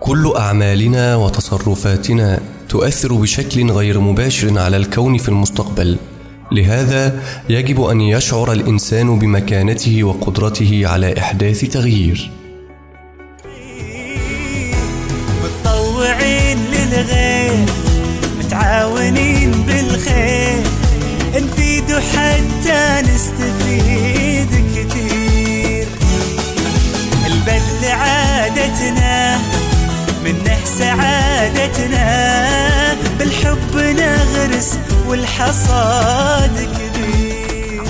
كل أعمالنا وتصرفاتنا تؤثر بشكل غير مباشر على الكون في المستقبل. لهذا يجب أن يشعر الإنسان بمكانته وقدرته على إحداث تغيير. منه سعادتنا بالحب نغرس والحصاد كبير.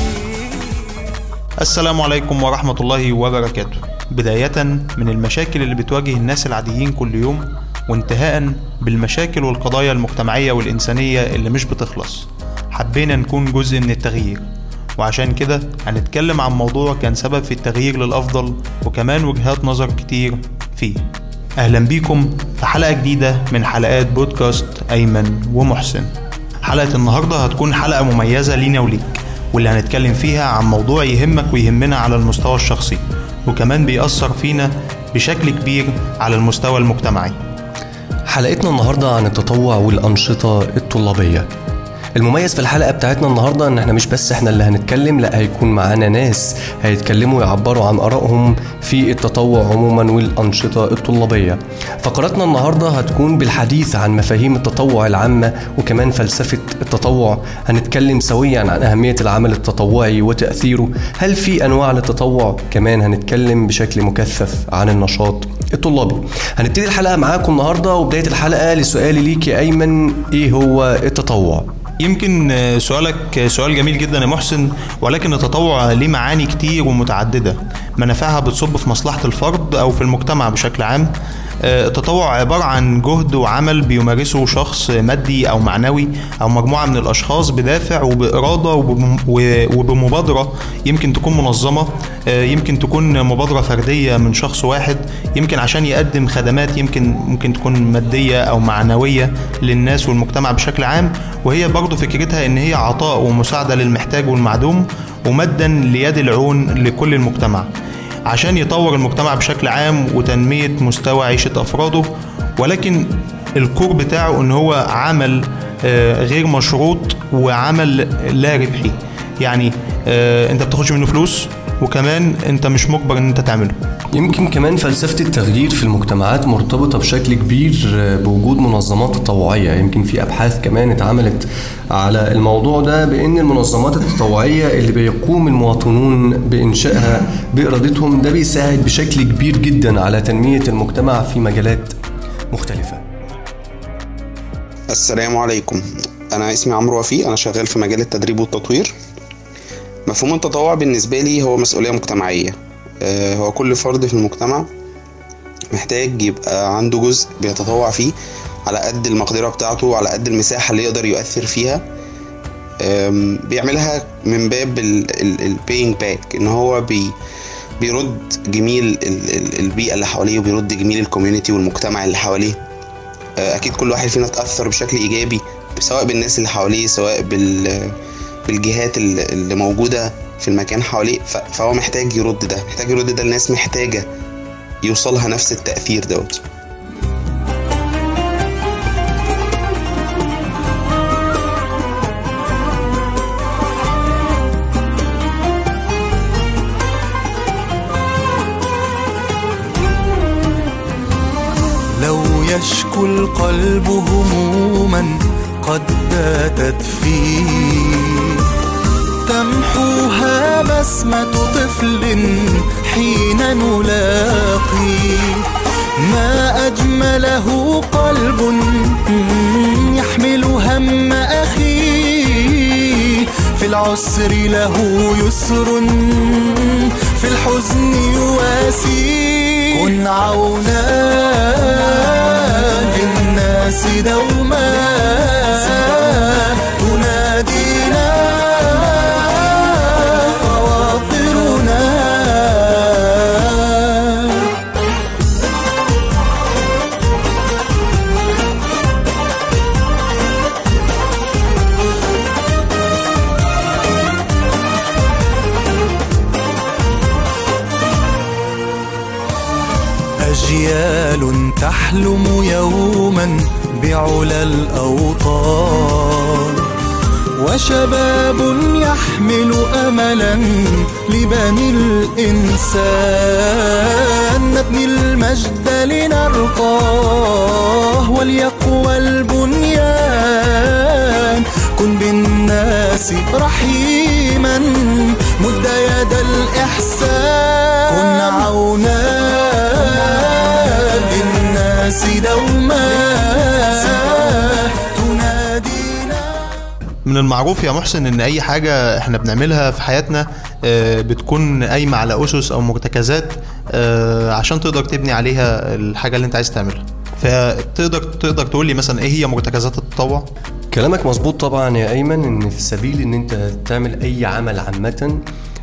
السلام عليكم ورحمة الله وبركاته. بداية من المشاكل اللي بتواجه الناس العاديين كل يوم وانتهاء بالمشاكل والقضايا المجتمعية والإنسانية اللي مش بتخلص. حبينا نكون جزء من التغيير. وعشان كده هنتكلم عن موضوع كان سبب في التغيير للأفضل وكمان وجهات نظر كتير فيه. أهلا بيكم في حلقة جديدة من حلقات بودكاست أيمن ومحسن. حلقة النهاردة هتكون حلقة مميزة لينا وليك واللي هنتكلم فيها عن موضوع يهمك ويهمنا على المستوى الشخصي وكمان بيأثر فينا بشكل كبير على المستوى المجتمعي. حلقتنا النهارده عن التطوع والأنشطة الطلابية. المميز في الحلقة بتاعتنا النهارده إن إحنا مش بس إحنا اللي هنتكلم لأ هيكون معانا ناس هيتكلموا يعبروا عن آرائهم في التطوع عموما والأنشطة الطلابية. فقراتنا النهارده هتكون بالحديث عن مفاهيم التطوع العامة وكمان فلسفة التطوع. هنتكلم سويا عن أهمية العمل التطوعي وتأثيره. هل في أنواع للتطوع؟ كمان هنتكلم بشكل مكثف عن النشاط الطلابي. هنبتدي الحلقة معاكم النهارده وبداية الحلقة لسؤالي ليك يا أيمن إيه هو التطوع؟ يمكن سؤالك سؤال جميل جدا يا محسن ولكن التطوع ليه معاني كتير ومتعددة منافعها بتصب في مصلحة الفرد أو في المجتمع بشكل عام. التطوع عبارة عن جهد وعمل بيمارسه شخص مادي أو معنوي أو مجموعة من الأشخاص بدافع وبإرادة وبمبادرة. يمكن تكون منظمة آه، يمكن تكون مبادرة فردية من شخص واحد. يمكن عشان يقدم خدمات يمكن ممكن تكون مادية أو معنوية للناس والمجتمع بشكل عام. وهي برضه فكرتها إن هي عطاء ومساعدة للمحتاج والمعدوم ومدا ليد العون لكل المجتمع. عشان يطور المجتمع بشكل عام وتنمية مستوى عيشة أفراده ولكن الكور بتاعه إن هو عمل آه، غير مشروط وعمل لا ربحي. يعني آه، أنت بتاخدش منه فلوس وكمان أنت مش مجبر إن أنت تعمله. يمكن كمان فلسفة التغيير في المجتمعات مرتبطة بشكل كبير بوجود منظمات تطوعية. يمكن في أبحاث كمان اتعملت على الموضوع ده بأن المنظمات التطوعية اللي بيقوم المواطنون بإنشائها بإرادتهم ده بيساعد بشكل كبير جدا على تنمية المجتمع في مجالات مختلفة. السلام عليكم. أنا اسمي عمرو وفيق. أنا شغال في مجال التدريب والتطوير. مفهوم التطوع بالنسبة لي هو مسؤولية مجتمعية. آه، هو كل فرد في المجتمع محتاج يبقى عنده جزء بيتطوع فيه على قد المقدرة بتاعته وعلى قد المساحة اللي يقدر يؤثر فيها. بيعملها من باب ال paying back إن هو بي بيرد جميل ال- ال- البيئة اللي حواليه وبيرد جميل ال community والمجتمع اللي حواليه. آه، أكيد كل واحد فينا اتأثر بشكل إيجابي سواء بالناس اللي حواليه سواء بال بالجهات اللي موجودة. في المكان حواليه فهو محتاج يرد ده محتاج يرد ده الناس محتاجة يوصلها نفس التأثير دوت. لو يشكو القلب هموما قد باتت فيه. تمحوها بسمة طفل حين نلاقي ما أجمله قلب يحمل هم أخيه في العسر له يسر في الحزن يواسي. كن عونا للناس دوما. تنادينا تحلم يوما بعلى الأوطان. وشباب يحمل أملا لبني الإنسان. نبني المجد لنرقاه وليقوى البنيان. كن بالناس رحيما مد يد الإحسان. كن عونا للناس دوما من المعروف يا محسن إن أي حاجة إحنا بنعملها في حياتنا آه، بتكون قايمة على أسس أو مرتكزات آه، عشان تقدر تبني عليها الحاجة اللي أنت عايز تعملها. فتقدر تقدر تقول لي مثلا إيه هي مرتكزات التطوع؟ كلامك مظبوط طبعا يا أيمن إن في سبيل إن أنت تعمل أي عمل عامة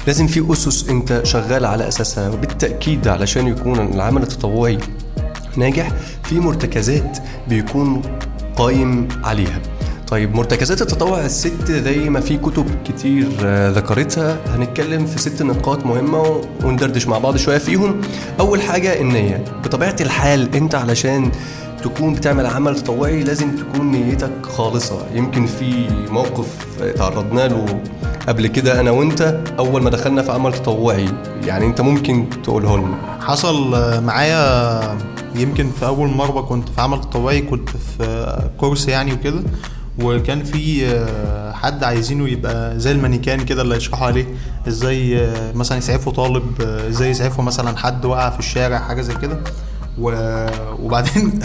لازم في أسس أنت شغال على أساسها وبالتأكيد علشان يكون العمل التطوعي ناجح في مرتكزات بيكون قايم عليها. طيب مرتكزات التطوع الست زي ما في كتب كتير آه، ذكرتها. هنتكلم في ست نقاط مهمة وندردش مع بعض شوية فيهم. أول حاجة النية. بطبيعة الحال أنت علشان تكون بتعمل عمل تطوعي لازم تكون نيتك خالصة. يمكن في موقف تعرضنا له قبل كده أنا وأنت أول ما دخلنا في عمل تطوعي. يعني أنت ممكن تقوله لنا. حصل معايا يمكن في أول مرة كنت في عمل تطوعي كنت في كورس يعني وكده وكان في آه، حد عايزينه يبقى زي المانيكان كده اللي يشرحوا عليه إزاي آه، مثلا يسعفوا طالب آه، إزاي يسعفوا مثلا حد وقع في الشارع حاجة زي كده. وبعدين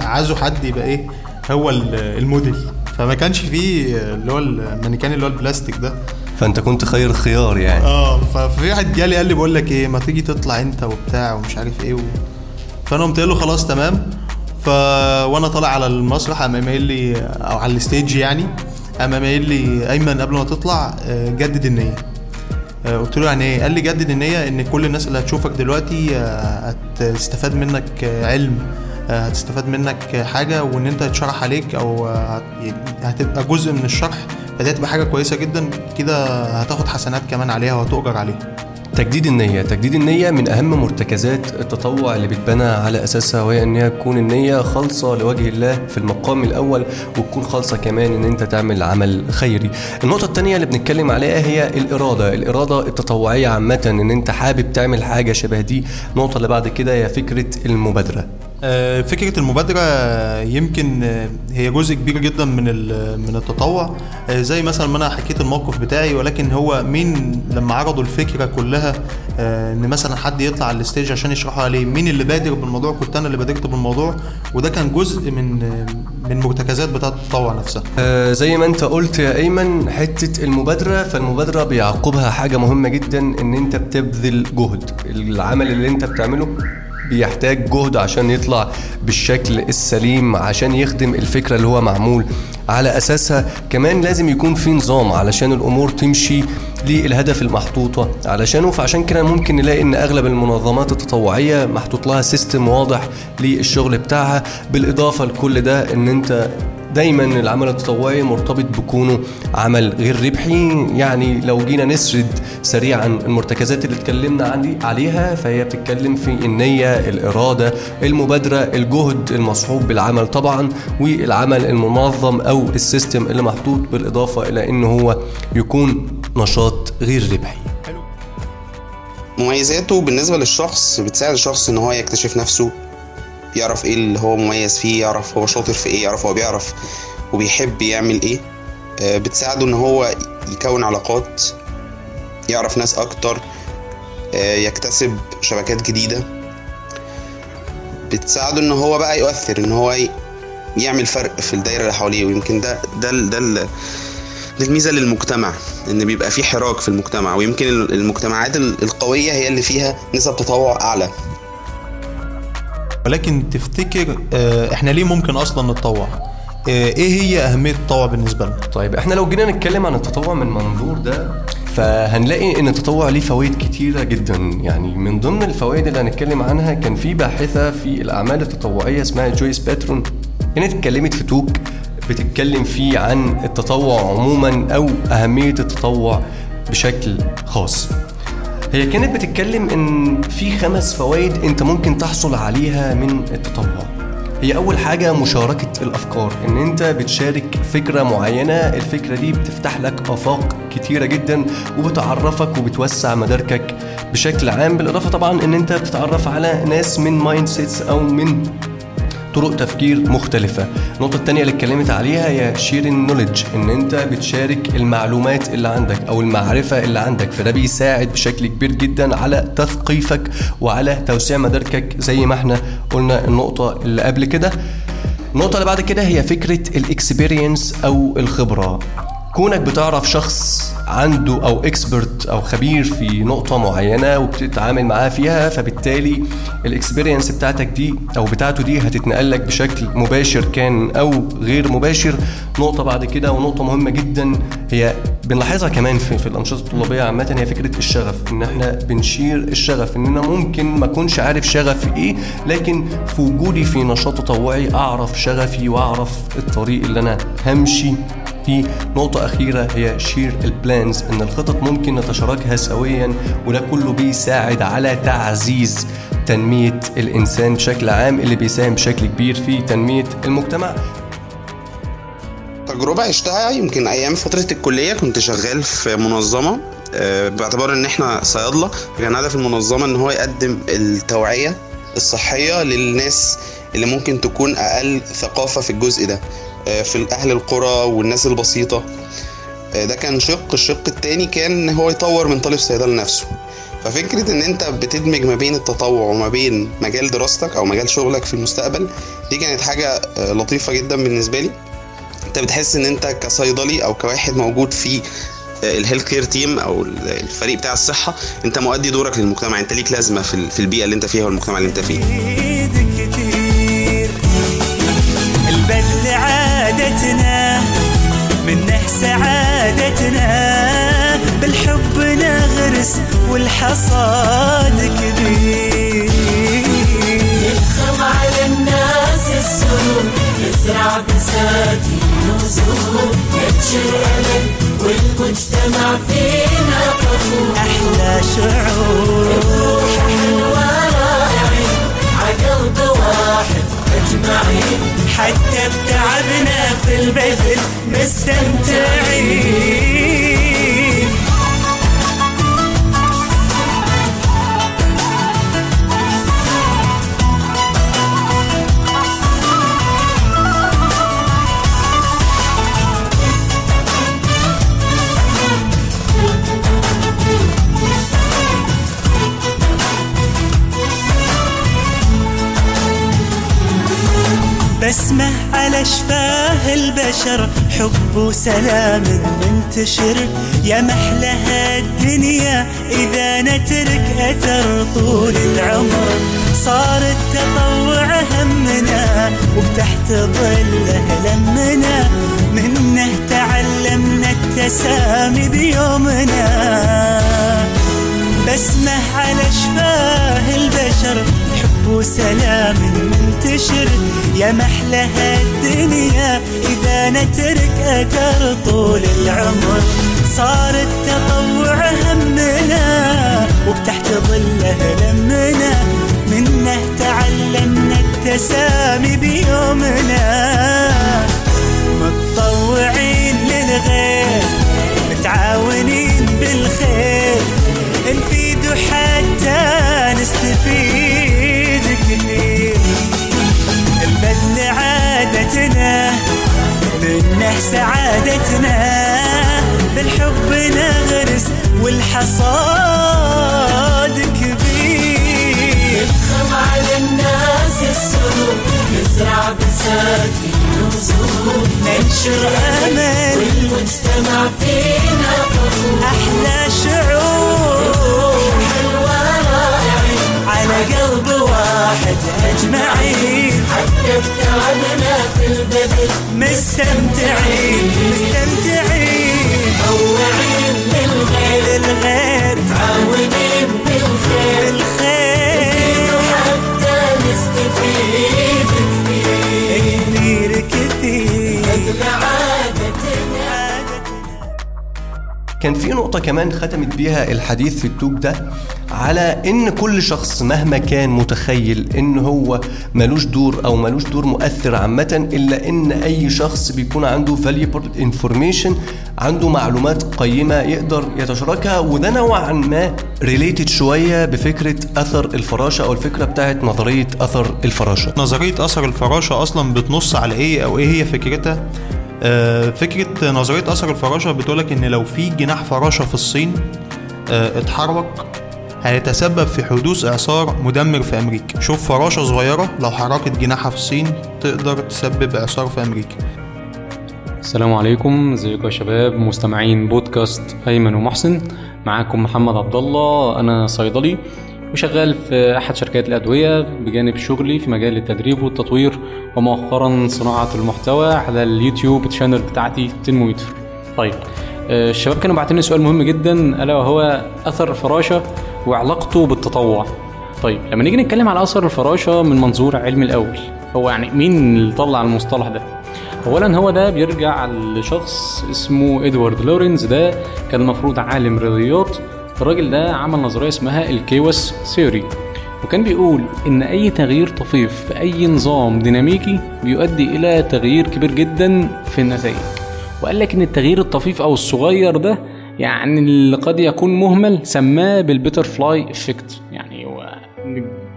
عايزوا حد يبقى إيه هو ال- الموديل. فما كانش فيه اللي هو المانيكان اللي هو البلاستيك ده. فأنت كنت خير خيار يعني. آه ففي واحد جالي قال لي بقول لك إيه ما تيجي تطلع أنت وبتاع ومش عارف إيه و... فانا قمت قايل له خلاص تمام. ف وأنا طالع على المسرح قام قايل لي أو على الستيج يعني قام قايل لي أيمن قبل ما تطلع آه، جدد النية. آه، قلت له يعني إيه؟ قال لي جدد النية إن كل الناس اللي هتشوفك دلوقتي آه، هتستفاد منك علم هتستفاد منك حاجة وإن أنت هتشرح عليك أو هت- هتبقى جزء من الشرح فدي هتبقى حاجة كويسة جدا كده هتاخد حسنات كمان عليها وهتؤجر عليها. تجديد النية. تجديد النية من أهم مرتكزات التطوع اللي بتبنى على أساسها وهي إن هي تكون النية خالصة لوجه الله في المقام الأول وتكون خالصة كمان إن أنت تعمل عمل خيري. النقطة التانية اللي بنتكلم عليها هي الإرادة. الإرادة التطوعية عامة إن أنت حابب تعمل حاجة شبه دي. النقطة اللي بعد كده هي فكرة المبادرة. فكرة المبادرة يمكن آه، هي جزء كبير جدا من من التطوع. آه، زي مثلا ما أنا حكيت الموقف بتاعي ولكن هو مين لما عرضوا الفكرة كلها آه، إن مثلا حد يطلع على الستيج عشان يشرحوا عليه مين اللي بادر بالموضوع؟ كنت أنا اللي بادرت بالموضوع. وده كان جزء من آه، من مرتكزات بتاعة التطوع نفسها. آه، زي ما أنت قلت يا أيمن حتة المبادرة فالمبادرة بيعقبها حاجة مهمة جدا إن أنت بتبذل جهد. العمل اللي أنت بتعمله بيحتاج جهد عشان يطلع بالشكل السليم عشان يخدم الفكرة اللي هو معمول. على أساسها كمان لازم يكون في نظام علشان الأمور تمشي للهدف المحطوطة. علشانه فعشان كده ممكن نلاقي إن أغلب المنظمات التطوعية محطوط لها سيستم واضح للشغل بتاعها بالإضافة لكل ده إن أنت دايما العمل التطوعي مرتبط بكونه عمل غير ربحي. يعني لو جينا نسرد سريعا المرتكزات اللي اتكلمنا عن- عليها فهي بتتكلم في النية الإرادة المبادرة الجهد المصحوب بالعمل طبعا والعمل المنظم أو السيستم اللي محطوط بالإضافة إلى إن هو يكون نشاط غير ربحي. مميزاته بالنسبة للشخص بتساعد الشخص إن هو يكتشف نفسه يعرف إيه اللي هو مميز فيه يعرف هو شاطر في إيه يعرف هو بيعرف وبيحب يعمل إيه. آه، بتساعده ان هو يكون علاقات يعرف ناس أكتر آه، يكتسب شبكات جديدة. بتساعده ان هو بقى يؤثر ان هو يعمل فرق في الدايرة اللي حواليه. ويمكن ده ده ده دي الميزة للمجتمع ان بيبقى في حراك في المجتمع. ويمكن ال- المجتمعات ال- القوية هي اللي فيها نسب تطوع أعلى. ولكن تفتكر آه، إحنا ليه ممكن أصلا نتطوع؟ آه، إيه هي أهمية التطوع بالنسبة لنا؟ طيب إحنا لو جينا نتكلم عن التطوع من منظور ده فهنلاقي إن التطوع ليه فوائد كتيرة جدا. يعني من ضمن الفوائد اللي هنتكلم عنها كان في باحثة في الأعمال التطوعية اسمها جويس باترون. كانت اتكلمت في توك بتتكلم فيه عن التطوع عموما أو أهمية التطوع بشكل خاص. هي كانت بتتكلم إن في خمس فوائد أنت ممكن تحصل عليها من التطوع. هي أول حاجة مشاركة الأفكار إن أنت بتشارك فكرة معينة الفكرة دي بتفتح لك آفاق كتيرة جدا وبتعرفك وبتوسع مداركك بشكل عام بالإضافة طبعا إن أنت بتتعرف على ناس من mindsets أو من طرق تفكير مختلفة. النقطة التانية اللي اتكلمت عليها هي sharing knowledge إن أنت بتشارك المعلومات اللي عندك أو المعرفة اللي عندك. فده بيساعد بشكل كبير جدا على تثقيفك وعلى توسيع مداركك زي ما إحنا قلنا النقطة اللي قبل كده. النقطة اللي بعد كده هي فكرة ال experience أو الخبرة. كونك بتعرف شخص عنده أو expert أو خبير في نقطة معينة وبتتعامل معاه فيها فبالتالي ال experience بتاعتك دي أو بتاعته دي هتتنقل لك بشكل مباشر كان أو غير مباشر. نقطة بعد كده ونقطة مهمة جدا هي بنلاحظها كمان في, في الأنشطة الطلابية عامة هي فكرة الشغف إن إحنا بن share الشغف إن أنا ممكن ما أكونش عارف شغفي إيه لكن في وجودي في نشاط تطوعي أعرف شغفي وأعرف الطريق اللي أنا همشي. في نقطة أخيرة هي share ال plans إن الخطط ممكن نتشاركها سويا وده كله بيساعد على تعزيز تنمية الإنسان بشكل عام اللي بيساهم بشكل كبير في تنمية المجتمع. تجربة عشتها يمكن أيام فترة الكلية كنت شغال في منظمة آه، باعتبار إن إحنا صيادلة كان هدف المنظمة إن هو يقدم التوعية الصحية للناس اللي ممكن تكون أقل ثقافة في الجزء ده. في أهل القرى والناس البسيطة. آه، ده كان شق. الشق التاني كان إن هو يطور من طالب صيدلة نفسه. ففكرة إن أنت بتدمج ما بين التطوع وما بين مجال دراستك أو مجال شغلك في المستقبل دي كانت حاجة آه، لطيفة جدا بالنسبة لي. أنت بتحس إن أنت كصيدلي أو كواحد موجود في ال health care team أو الفريق بتاع الصحة أنت مؤدي دورك للمجتمع. أنت ليك لازمة في البيئة اللي أنت فيها والمجتمع اللي أنت فيه. إيد كتير البذل عادتنا منه سعادتنا. بالحب نغرس والحصاد كبير. يدخل على الناس السرور يزرع بساتين وزهور ينشر أمل والمجتمع فينا فخور أحلى شعور. روح حلوة رائعين عقلب واحد. حتى بتعبنا في البذل مستمتعين. بسمة على شفاه البشر حب وسلام منتشر. يا محلها الدنيا إذا نترك أثر طول العمر. صار التطوع همنا وبتحت ظله لمنا منه تعلمنا التسامي بيومنا. بسمة على شفاه البشر حب وسلام منتشر. يا محلها الدنيا إذا نترك أثر طول العمر. صار التطوع همنا وبتحت ظله لمنا منه تعلمنا التسامي بيومنا. مستمتعين مستمتعين. مطوعين للغير للغير متعاونين بالخير بالخير حتى نستفيد. كثير كثير. كان في نقطة كمان ختمت بيها الحديث في التوب ده. على إن كل شخص مهما كان متخيل إن هو ملوش دور أو ملوش دور مؤثر عامة إلا إن أي شخص بيكون عنده valuable information عنده معلومات قيمة يقدر يتشاركها وده نوعا ما ريليتد شوية بفكرة أثر الفراشة أو الفكرة بتاعت نظرية أثر الفراشة. نظرية أثر الفراشة أصلا بتنص على إيه أو إيه هي فكرتها؟ آه، فكرة نظرية أثر الفراشة بتقولك إن لو في جناح فراشة في الصين آه، اتحرك هيتسبب في حدوث إعصار مدمر في أمريكا. شوف فراشة صغيرة لو حركت جناحها في الصين تقدر تسبب إعصار في أمريكا. السلام عليكم ازيكم يا شباب؟ مستمعين بودكاست أيمن ومحسن. معاكم محمد عبد الله أنا صيدلي وشغال في أحد شركات الأدوية بجانب شغلي في مجال التدريب والتطوير ومؤخرا صناعة المحتوى على اليوتيوب تشانل بتاعتي تنمويتر طيب آه، الشباب كانوا باعتين سؤال مهم جدا ألا وهو أثر الفراشة وعلاقته بالتطوع. طيب لما نيجي نتكلم على أثر الفراشة من منظور علمي الأول هو يعني مين اللي طلع المصطلح ده؟ اولا هو ده بيرجع لشخص اسمه إدوارد لورنز ده كان المفروض عالم رياضيات. الراجل ده عمل نظرية اسمها ال chaos theory وكان بيقول إن أي تغيير طفيف في أي نظام ديناميكي بيؤدي إلى تغيير كبير جدا في النتائج. وقال لك إن التغيير الطفيف أو الصغير ده يعني اللي قد يكون مهمل سماه بال butterfly effect. يعني هو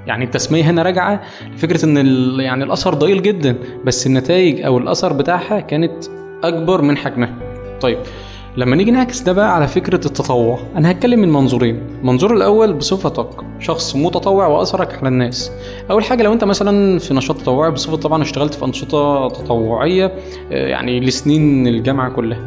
يعني التسمية هنا راجعة لفكرة إن يعني الأثر ضئيل جدا بس النتائج أو الأثر بتاعها كانت أكبر من حجمها. طيب لما نيجي نعكس ده بقى على فكرة التطوع أنا هتكلم من منظورين. المنظور الأول بصفتك شخص متطوع وأثرك على الناس. أول حاجة لو أنت مثلا في نشاط تطوعي بصفة طبعا اشتغلت في أنشطة تطوعية آه، يعني لسنين الجامعة كلها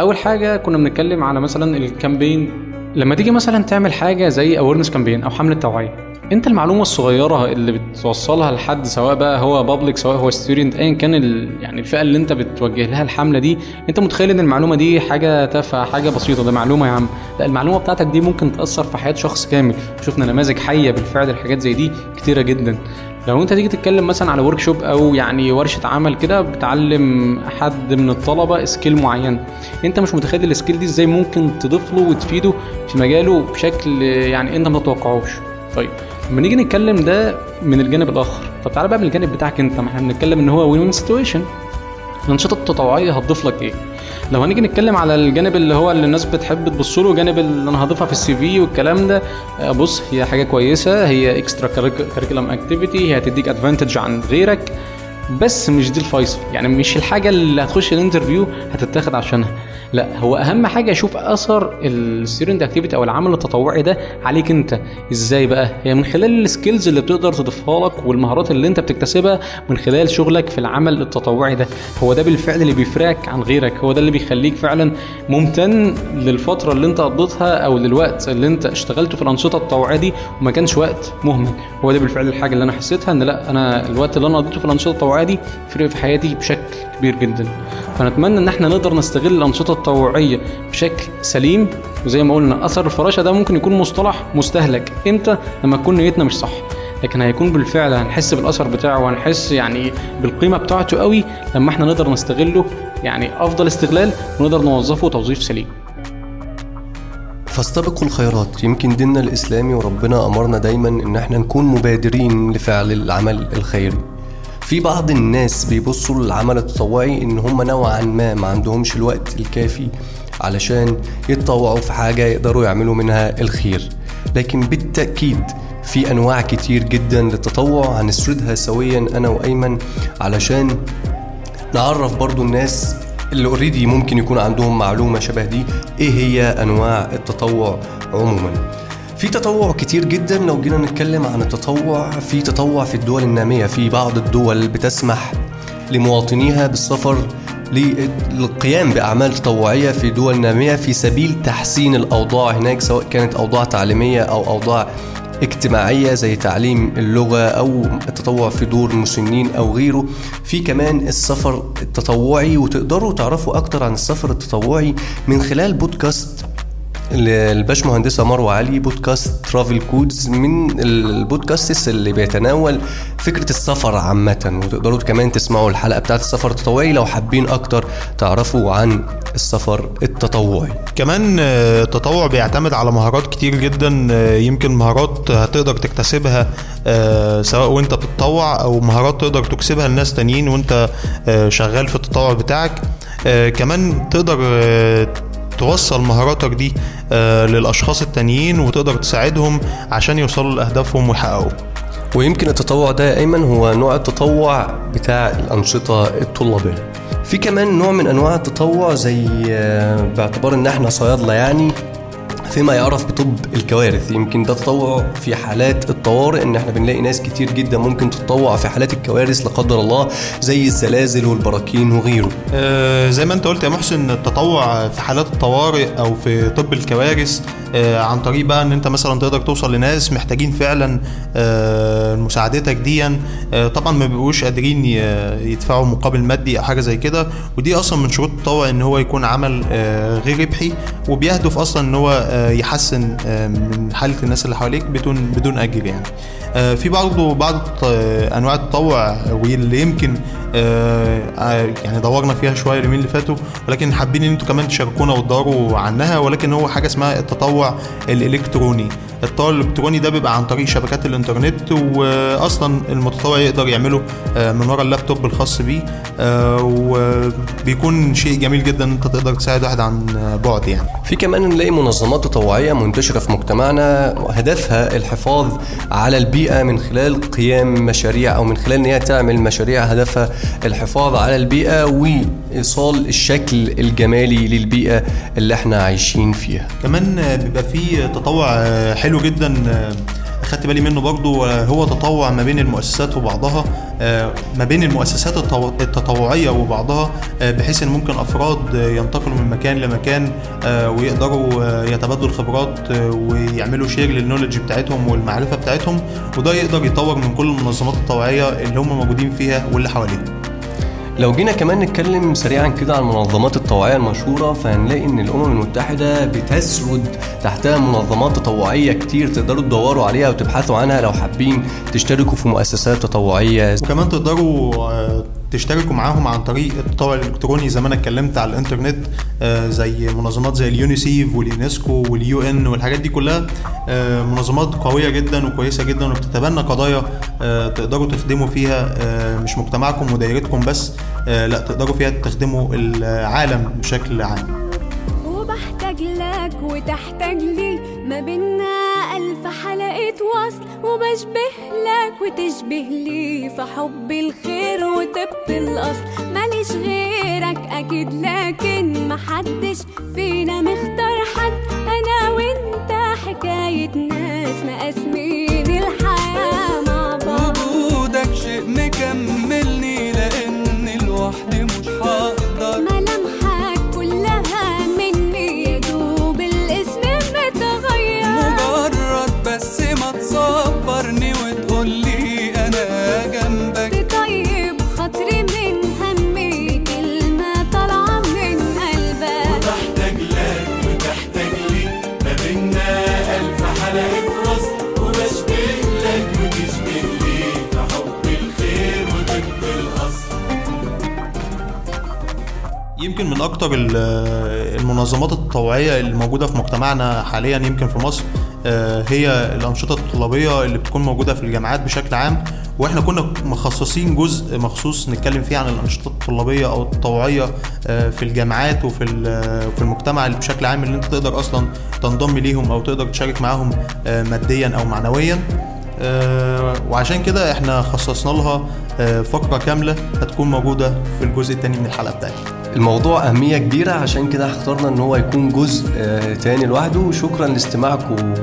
أول حاجة كنا بنتكلم على مثلا ال campaign. لما تيجي مثلا تعمل حاجة زي awareness campaign أو حملة توعية أنت المعلومة الصغيرة اللي بتوصلها لحد سواء بقى هو public سواء هو student ايا كان ال... يعني الفئة اللي أنت بتوجه لها الحملة دي أنت متخيل إن المعلومة دي حاجة تافهة حاجة بسيطة؟ ده معلومة يا عم. لا المعلومة بتاعتك دي ممكن تأثر في حياة شخص كامل. شفنا نماذج حية بالفعل الحاجات زي دي كتيرة جدا. لو انت تيجي تتكلم مثلا على workshop أو يعني ورشة عمل كده بتعلم حد من الطلبة skill معين. انت مش متخيل ال skill دي إزاي ممكن تضيف له وتفيده في مجاله بشكل يعني انت ما تتوقعوش طيب لما نيجي نتكلم ده من الجانب الآخر طب تعالى بقى من الجانب بتاعك انت ما إحنا بنتكلم إن هو win win situation الأنشطة التطوعية هتضيف لك إيه؟ لو هنيجي نتكلم على الجانب اللي هو اللي الناس بتحب تبص له جانب اللي أنا هضيفها في ال CV والكلام ده آه، بص هي حاجة كويسة هي extra curriculum activity هي هتديك advantage عن غيرك بس مش دي الفيصل. يعني مش الحاجة اللي هتخش ال interview هتتاخد عشانها. لا هو أهم حاجة أشوف أثر ال student activity أو العمل التطوعي ده عليك أنت. إزاي بقى؟ هي من خلال ال skills اللي بتقدر تضيفها لك والمهارات اللي أنت بتكتسبها من خلال شغلك في العمل التطوعي ده. هو ده بالفعل اللي بيفرقك عن غيرك. هو ده اللي بيخليك فعلا ممتن للفترة اللي أنت قضيتها أو للوقت اللي أنت اشتغلته في الأنشطة التطوعية دي وما كانش وقت مهمل. هو ده بالفعل الحاجة اللي أنا حسيتها إن لا أنا الوقت اللي أنا قضيته في الأنشطة التطوعية دي فرق في حياتي بشكل كبير جدا. فنتمنى إن إحنا نقدر نستغل الأنشطة التطوعية بشكل سليم. وزي ما قلنا أثر الفراشة ده ممكن يكون مصطلح مستهلك. إمتى؟ لما تكون نيتنا مش صح. لكن هيكون بالفعل هنحس بالأثر بتاعه وهنحس يعني بالقيمة بتاعته قوي لما إحنا نقدر نستغله يعني أفضل استغلال ونقدر نوظفه توظيف سليم. فاستبقوا الخيرات. يمكن ديننا الإسلامي وربنا أمرنا دايما إن إحنا نكون مبادرين لفعل العمل الخيري. في بعض الناس بيبصوا للعمل التطوعي إن هم نوعا ما ما عندهمش الوقت الكافي علشان يتطوعوا في حاجة يقدروا يعملوا منها الخير. لكن بالتأكيد في أنواع كتير جدا للتطوع هنسردها سويا أنا وأيمن علشان نعرف برضو الناس اللي اوريدي ممكن يكون عندهم معلومة شبه دي إيه هي أنواع التطوع عموما. في تطوع كتير جدا. لو جينا نتكلم عن التطوع في تطوع في الدول النامية في بعض الدول بتسمح لمواطنيها بالسفر للقيام بأعمال تطوعية في دول نامية في سبيل تحسين الأوضاع هناك سواء كانت أوضاع تعليمية أو أوضاع اجتماعية زي تعليم اللغة أو التطوع في دور المسنين أو غيره. في كمان السفر التطوعي وتقدروا تعرفوا أكتر عن السفر التطوعي من خلال بودكاست للباشمهندسة مروة علي بودكاست ترافل كودز من البودكاست اللي بيتناول فكرة السفر عامة. وتقدروا كمان تسمعوا الحلقة بتاعت السفر التطوعي لو حابين أكتر تعرفوا عن السفر التطوعي. كمان آه، التطوع بيعتمد على مهارات كتير جدا آه، يمكن مهارات هتقدر تكتسبها آه، سواء وانت بتتطوع أو مهارات تقدر تكسبها لناس تانيين وانت شغال في التطوع بتاعك. كمان تقدر توصل مهاراتك دي آه، للأشخاص التانيين وتقدر تساعدهم عشان يوصلوا لأهدافهم ويحققوا. ويمكن التطوع ده ايمن هو نوع التطوع بتاع الأنشطة الطلابية. في كمان نوع من أنواع التطوع زي آه، باعتبار إن إحنا صيادلة يعني فيما يعرف بطب الكوارث. يمكن ده تطوع في حالات الطوارئ إن إحنا بنلاقي ناس كتير جدا ممكن تتطوع في حالات الكوارث لا قدر الله زي الزلازل والبراكين وغيره. آه، زي ما أنت قلت يا محسن التطوع في حالات الطوارئ أو في طب الكوارث عن طريق بقى إن أنت مثلا تقدر توصل لناس محتاجين فعلا آه، مساعدتك ديا. آه، طبعا ما بيبقوش قادرين يدفعوا مقابل مادي أو حاجة زي كده. ودي أصلا من شروط التطوع إن هو يكون عمل آه، غير ربحي. وبيهدف أصلا إن هو آه، يحسن آه، من حالة الناس اللي حواليك بدون بدون اجر يعني. آه، في برضه بعض آه، أنواع التطوع واللي يمكن آه، آه، يعني دورنا فيها شوية اليومين اللي فاتوا. ولكن حابين إن أنتوا كمان تشاركونا وتدوروا عنها. ولكن هو حاجة اسمها التطوع الإلكتروني. التطوع الإلكتروني ده بيبقى عن طريق شبكات الإنترنت واصلا المتطوع يقدر يعمله آه، من ورا اللابتوب الخاص بيه آه، وبيكون شيء جميل جدا إن أنت تقدر تساعد واحد عن بعد يعني. في كمان نلاقي منظمات تطوعية منتشرة في مجتمعنا هدفها الحفاظ على البيئة من خلال قيام مشاريع أو من خلال إن هي تعمل مشاريع هدفها الحفاظ على البيئة وإيصال الشكل الجمالي للبيئة اللي إحنا عايشين فيها. كمان بيبقى فيه تطوع آه، حلو جدا آه، خدت بالي منه برضو آه، هو تطوع ما بين المؤسسات وبعضها آه، ما بين المؤسسات التطو- التطوعية وبعضها بحيث إن ممكن أفراد ينتقلوا من مكان لمكان ويقدروا يتبادلوا الخبرات ويعملوا شير للنولج بتاعتهم والمعرفة بتاعتهم وده يقدر يطور من كل المنظمات التطوعية اللي هم موجودين فيها واللي حواليهم. لو جينا كمان نتكلم سريعا كده عن المنظمات التطوعية المشهورة فهنلاقي إن الأمم المتحدة بتسرد تحتها منظمات تطوعية كتير تقدروا تدوروا عليها وتبحثوا عنها لو حابين تشتركوا في مؤسسات تطوعية. وكمان تقدروا آه، تشتركوا معاهم عن طريق التطوع الإلكتروني زي ما أنا اتكلمت على الإنترنت آه، زي منظمات زي اليونيسيف واليونسكو وال UN والحاجات دي كلها آه، منظمات قوية جدا وكويسة جدا وبتتبنى قضايا تقدروا تخدموا فيها آه، مش مجتمعكم ودايرتكم بس آه، لا تقدروا فيها تخدموا العالم بشكل عام. وبحتاج لك وتحتاج لي ما بينا ألف حلقة وصل وبشبه لك وتشبه لي في حب الخير وطب الأصل. ماليش غيرك أكيد لكن محدش فينا مختار حد. أنا وأنت حكاية ناس مقاسمين ال- المنظمات التطوعيه اللي موجودة في مجتمعنا حاليا يمكن في مصر آه، هي الأنشطة الطلابية اللي بتكون موجودة في الجامعات بشكل عام. وإحنا كنا مخصصين جزء مخصوص نتكلم فيه عن الأنشطة الطلابية أو التطوعيه آه، في الجامعات وفي في المجتمع اللي بشكل عام اللي أنت تقدر أصلا تنضم ليهم أو تقدر تشارك معاهم آه، ماديا أو معنويا. وعشان كده إحنا خصصنا لها فقرة كاملة هتكون موجودة في الجزء الثاني من الحلقة بتاعتنا. الموضوع أهمية كبيرة عشان كده اخترنا إن هو يكون جزء آه، تاني لوحده. وشكرا لاستماعكم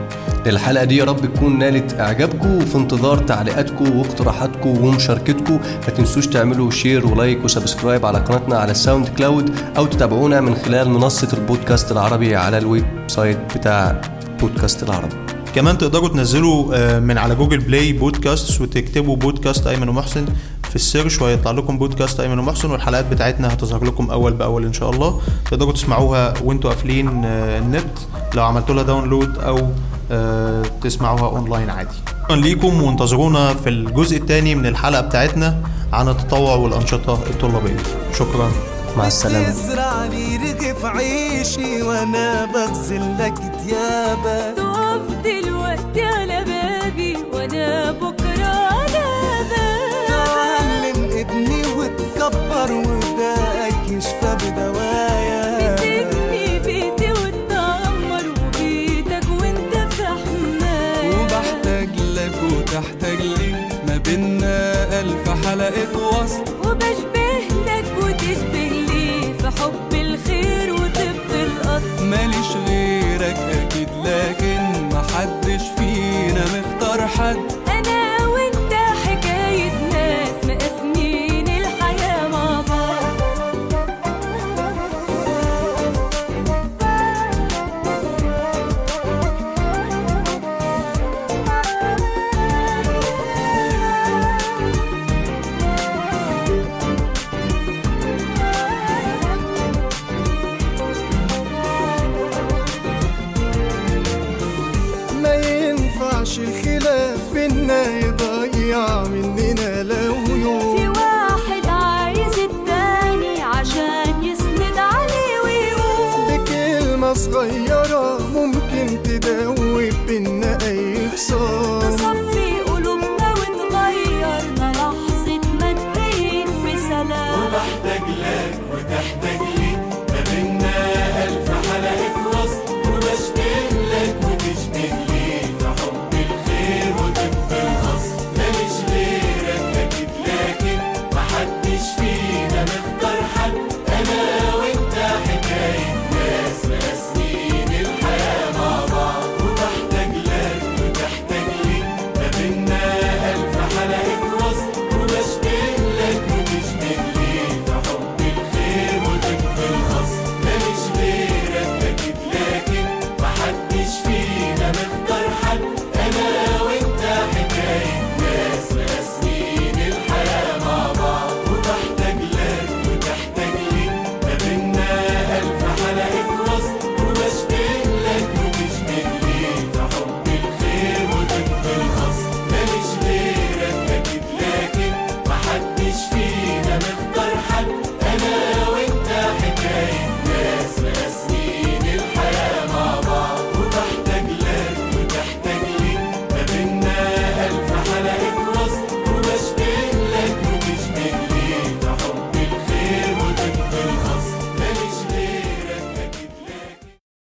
للحلقة دي. يا رب تكون نالت إعجابكم وفي انتظار تعليقاتكم واقتراحاتكم ومشاركتكم. ما تنسوش تعملوا share و like و subscribe على قناتنا على ال SoundCloud أو تتابعونا من خلال منصة البودكاست العربي على ال website بتاع بودكاست العربي كمان تقدروا تنزلوا آه، من على Google Play بودكاست وتكتبوا بودكاست أيمن ومحسن. في ال search وهيطلع لكم بودكاست أيمن ومحسن والحلقات بتاعتنا هتظهر لكم أول بأول إن شاء الله. تقدروا تسمعوها وانتوا قافلين آه، النت. لو عملتوا لها download أو آه، تسمعوها اونلاين عادي. شكرا ليكم وانتظرونا في الجزء الثاني من الحلقة بتاعتنا عن التطوع والأنشطة الطلابية. شكرا. مع السلامة. تزرع لي رغف عيشي وأنا بغسل لك ديابك تقف دلوقتي على بابي وأنا بكرة